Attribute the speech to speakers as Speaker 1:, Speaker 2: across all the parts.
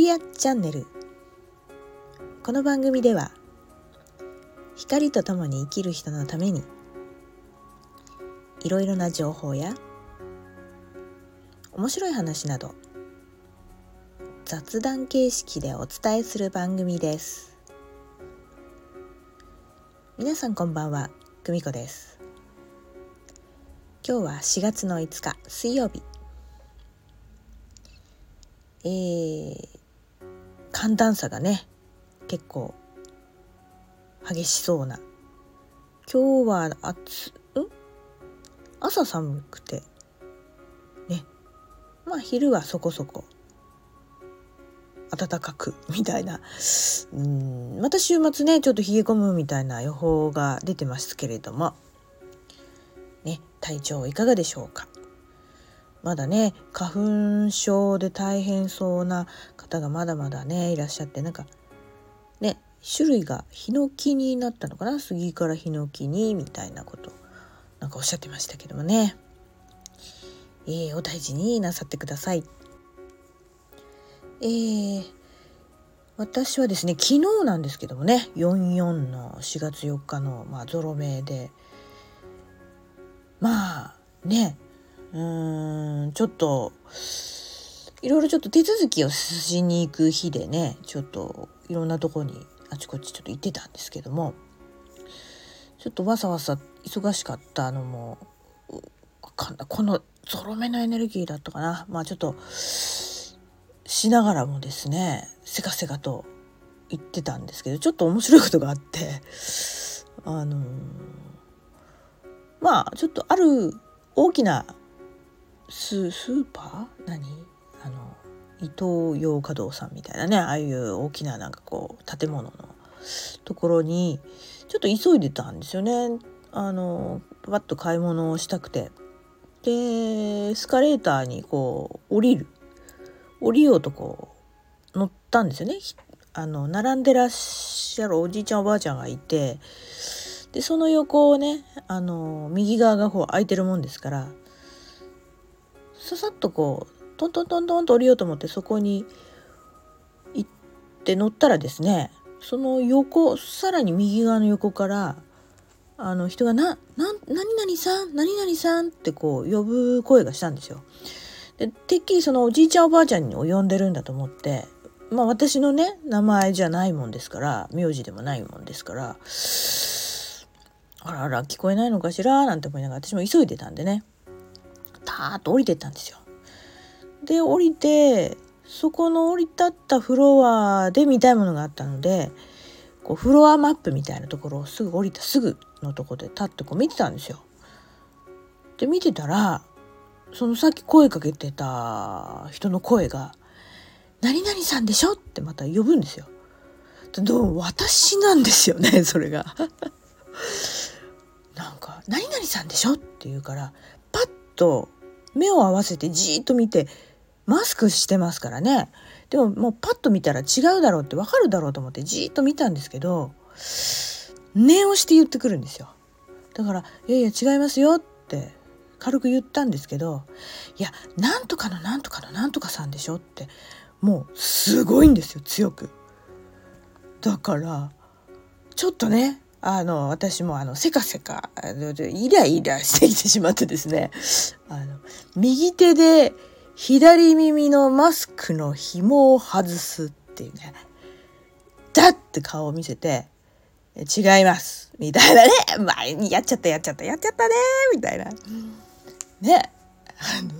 Speaker 1: リアチャンネル。この番組では光とともに生きる人のためにいろいろな情報や面白い話など雑談形式でお伝えする番組です。皆さんこんばんは久美子です。今日は4月の5日水曜日。えー、寒暖差がね結構激しそうな。今日は暑ん？朝寒くて。ね。まあ昼はそこそこ。暖かくみたいな。うん。また週末ねちょっと冷え込むみたいな予報が出てますけれども。ね。体調いかがでしょうか？まだね花粉症で大変そうな方がまだまだねいらっしゃってなんかね種類がヒノキになったのかな？杉からヒノキにみたいなこと。なんかおっしゃってましたけどもね、えー、お大事になさってください。えー、私はですね昨日なんですけどもね44の4月4日の、まあ、ゾロ目でまあねうーんちょっといろいろちょっと手続きをしに行く日でねちょっといろんなとこにあちこちちょっと行ってたんですけどもちょっとわさわさ忙しかったのもこのゾロ目のエネルギーだったかな。まあちょっとしながらもですねせかせかと言ってたんですけどちょっと面白いことがあってあのまあちょっとある大きなススーパー？何？あの伊東洋華堂さんみたいなね。ああいう大きななんかこう建物のところにちょっと急いでたんですよね。あのパッと買い物をしたくて。でエスカレーターにこう降りる。降りようとこう乗ったんですよね。あの並んでらっしゃるおじいちゃんおばあちゃんがいて。でその横をねあの右側がこう空いてるもんですから。ささっとこうトントントントンと降りようと思ってそこに行って乗ったらですねその横さらに右側の横からあの人がな「な何々さん何々さん」ってこう呼ぶ声がしたんですよ。でてっきりそのおじいちゃんおばあちゃんに呼んでるんだと思ってまあ私のね名前じゃないもんですから名字でもないもんですからあらあら聞こえないのかしらなんて思いながら私も急いでたんでねーっと降りてったんですよ。で降りてそこの降り立ったフロアで見たいものがあったのでこうフロアマップみたいなところをすぐ降りたすぐのとこで立ってこう見てたんですよ。で見てたらそのさっき声かけてた人の声が「何々さんでしょ?」ってまた呼ぶんですよ。どうも私なんですよね それが。なんか「何々さんでしょ?」って言うからパッと目を合わせてじーっと見てマスクしてますからねでももうパッと見たら違うだろうってわかるだろうと思ってじーっと見たんですけど念をして言ってくるんですよだから「いやいや違いますよ」って軽く言ったんですけど「いやなんとかのなんとかのなんとかさんでしょ」ってもうすごいんですよ強く。だからちょっとねあの私もあのせかせかイライラしてきてしまってですね。あの右手で左耳のマスクの紐を外すっていうね。だって顔を見せて違います。みたいなね。前にやっちゃったやっちゃったやっちゃったねみたいな。ね。あの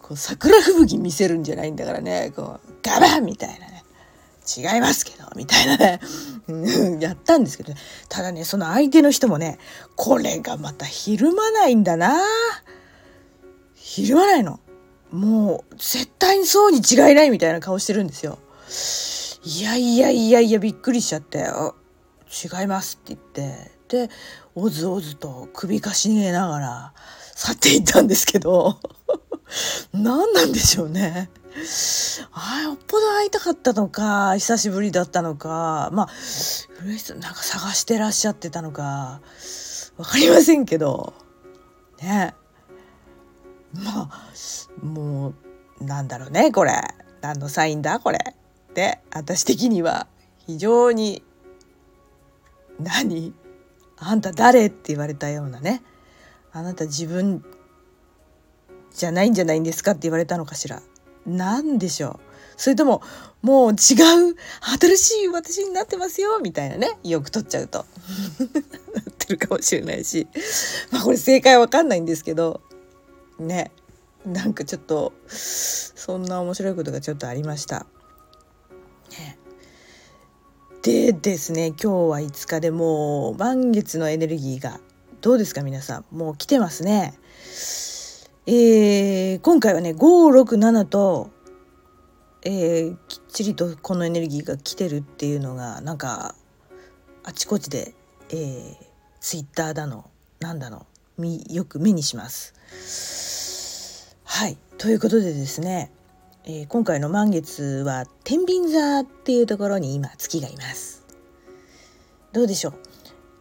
Speaker 1: こう桜吹雪見せるんじゃないんだからね。こうガバンみたいなね。違いますけどみたいなね。やったんですけど、ね、ただねその相手の人もねこれがまたひるまないんだな。ひるまないの。もう絶対にそうに違いないみたいな顔してるんですよ。いやいやいやいやびっくりしちゃって「違います」って言って。でおずおずと首かしげながら去っていったんですけど。何なんでしょうね。あよっぽど会いたかったのか久しぶりだったのかまあなんか探してらっしゃってたのか分かりませんけどね。まあもうなんだろうねこれ。何のサインだこれ。って私的には非常に何？あんた誰って言われたようなね。あなた自分じゃないんじゃないんですかって言われたのかしら。何でしょう。それとももう違う新しい私になってますよみたいなね。よく取っちゃうと。なってるかもしれないし。まあこれ正解わかんないんですけど。ね。なんかちょっとそんな面白いことがちょっとありました。ね、でですね今日は5日でもう満月のエネルギーがどうですか皆さん。もう来てますね。えー、今回はね567と、えー、きっちりとこのエネルギーが来てるっていうのがなんかあちこちで、えー、ツイッターだのなんだのよく目にします。はいということでですね、えー、今回の満月は天秤座っていうところに今月がいます。どうでしょう、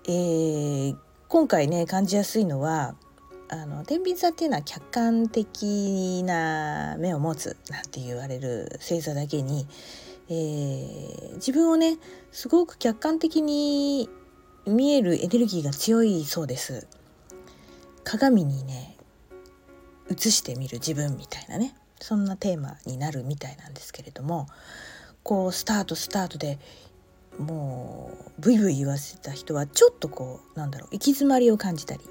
Speaker 1: えー、今回ね感じやすいのはあの天秤座っていうのは客観的な目を持つなんて言われる星座だけに、えー、自分をねすごく客観的に見えるエネルギーが強いそうです。鏡にね映してみる自分みたいなねそんなテーマになるみたいなんですけれどもこうスタートスタートでもうブイブイ言わせた人はちょっとこうなんだろう行き詰まりを感じたり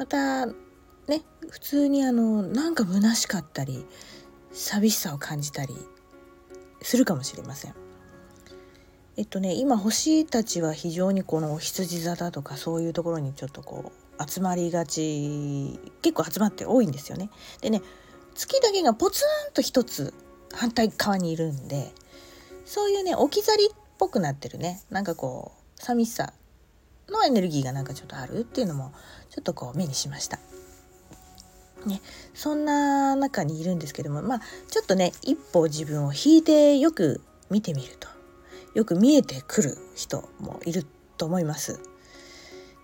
Speaker 1: またね普通にあのなんか虚しかったり寂しさを感じたりするかもしれません。えっとね今星たちは非常にこの羊座だとかそういうところにちょっとこう集まりがち結構集まって多いんですよね。でね月だけがポツンと一つ反対側にいるんでそういうね置き去りっぽくなってるねなんかこう寂しさのエネルギーがなんかちょっとあるっていうのもちょっとこう目にしました。ね、そんな中にいるんですけどもまあちょっとね一歩自分を引いてよく見てみるとよく見えてくる人もいると思います。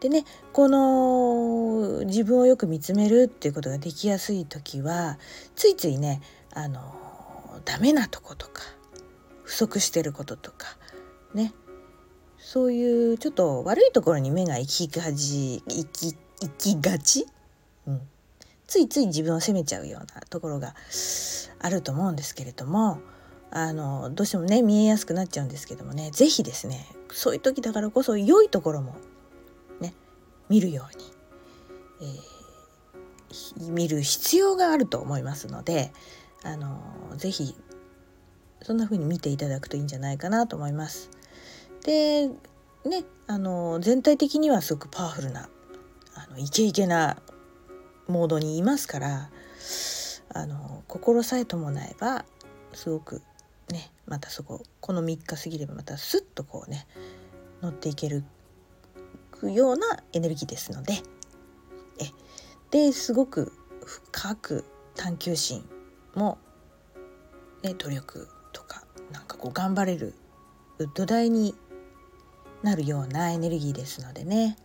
Speaker 1: でねこの自分をよく見つめるっていうことができやすい時はついついねあのダメなとことか不足してることとかねそういうちょっと悪いところに目が行きがち行き行きがち、うん、ついつい自分を責めちゃうようなところがあると思うんですけれどもあのどうしてもね見えやすくなっちゃうんですけどもね是非ですねそういう時だからこそ良いところもね見るように、えー、見る必要があると思いますのであの是非そんな風に見ていただくといいんじゃないかなと思います。でねあの全体的にはすごくパワフルなあのイケイケなモードにいますからあの心さえ伴えばすごくねまたそここの3日過ぎればまたスッとこうね乗っていけるようなエネルギーですのでえですごく深く探求心も、ね、努力とかなんかこう頑張れる土台になるようなエネルギーですのでね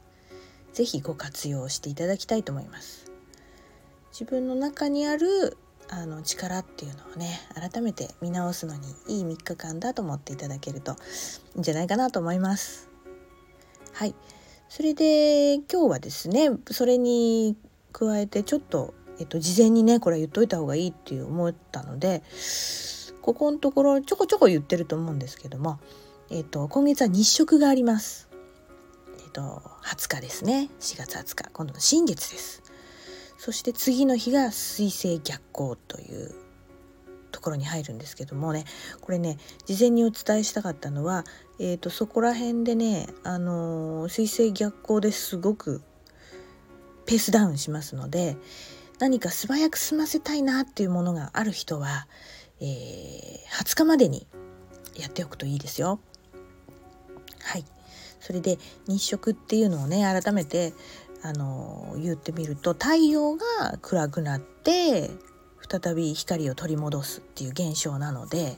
Speaker 1: 是非ご活用していただきたいと思います。自分の中にあるあの力っていうのをね改めて見直すのにいい3日間だと思っていただけるといいんじゃないかなと思います。はいそれで今日はですねそれに加えてちょっと、えっと、事前にねこれ言っといた方がいいっていう思ったのでここのところちょこちょこ言ってると思うんですけども、えっと、今月は日食があります。えっと、20日ですね4月20日今度の新月です。そして次の日が水星逆行というところに入るんですけどもねこれね事前にお伝えしたかったのは、えーと、そこら辺でね、あのー、水星逆行ですごくペースダウンしますので何か素早く済ませたいなっていうものがある人は、えー、20日までにやっておくといいですよ。はいそれで日食っていうのをね改めてあの言ってみると太陽が暗くなって再び光を取り戻すっていう現象なので、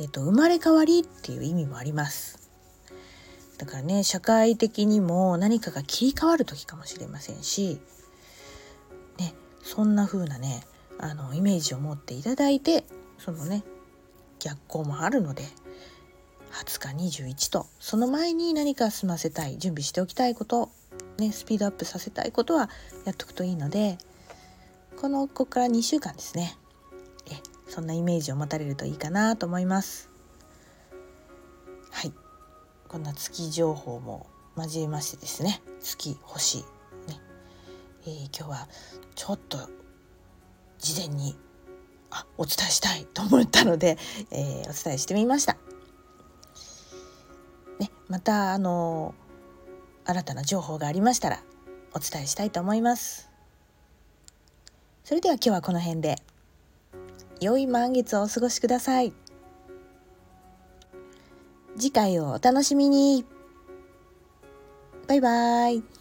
Speaker 1: えっと、生まれ変わりっていう意味もあります。だからね社会的にも何かが切り替わる時かもしれませんし、ね、そんな風なねあのイメージを持っていただいてそのね逆行もあるので20日21と。その前に何か済ませたい準備しておきたいこと。ねスピードアップさせたいことはやっとくといいのでこのここから2週間ですね。えそんなイメージを持たれるといいかなと思います。はい。こんな月情報も交えましてですね。月星。ね、えー、今日はちょっと事前にあお伝えしたいと思ったので、えー、お伝えしてみました。またあの新たな情報がありましたらお伝えしたいと思います。それでは今日はこの辺で良い満月をお過ごしください。次回をお楽しみに。バイバイ。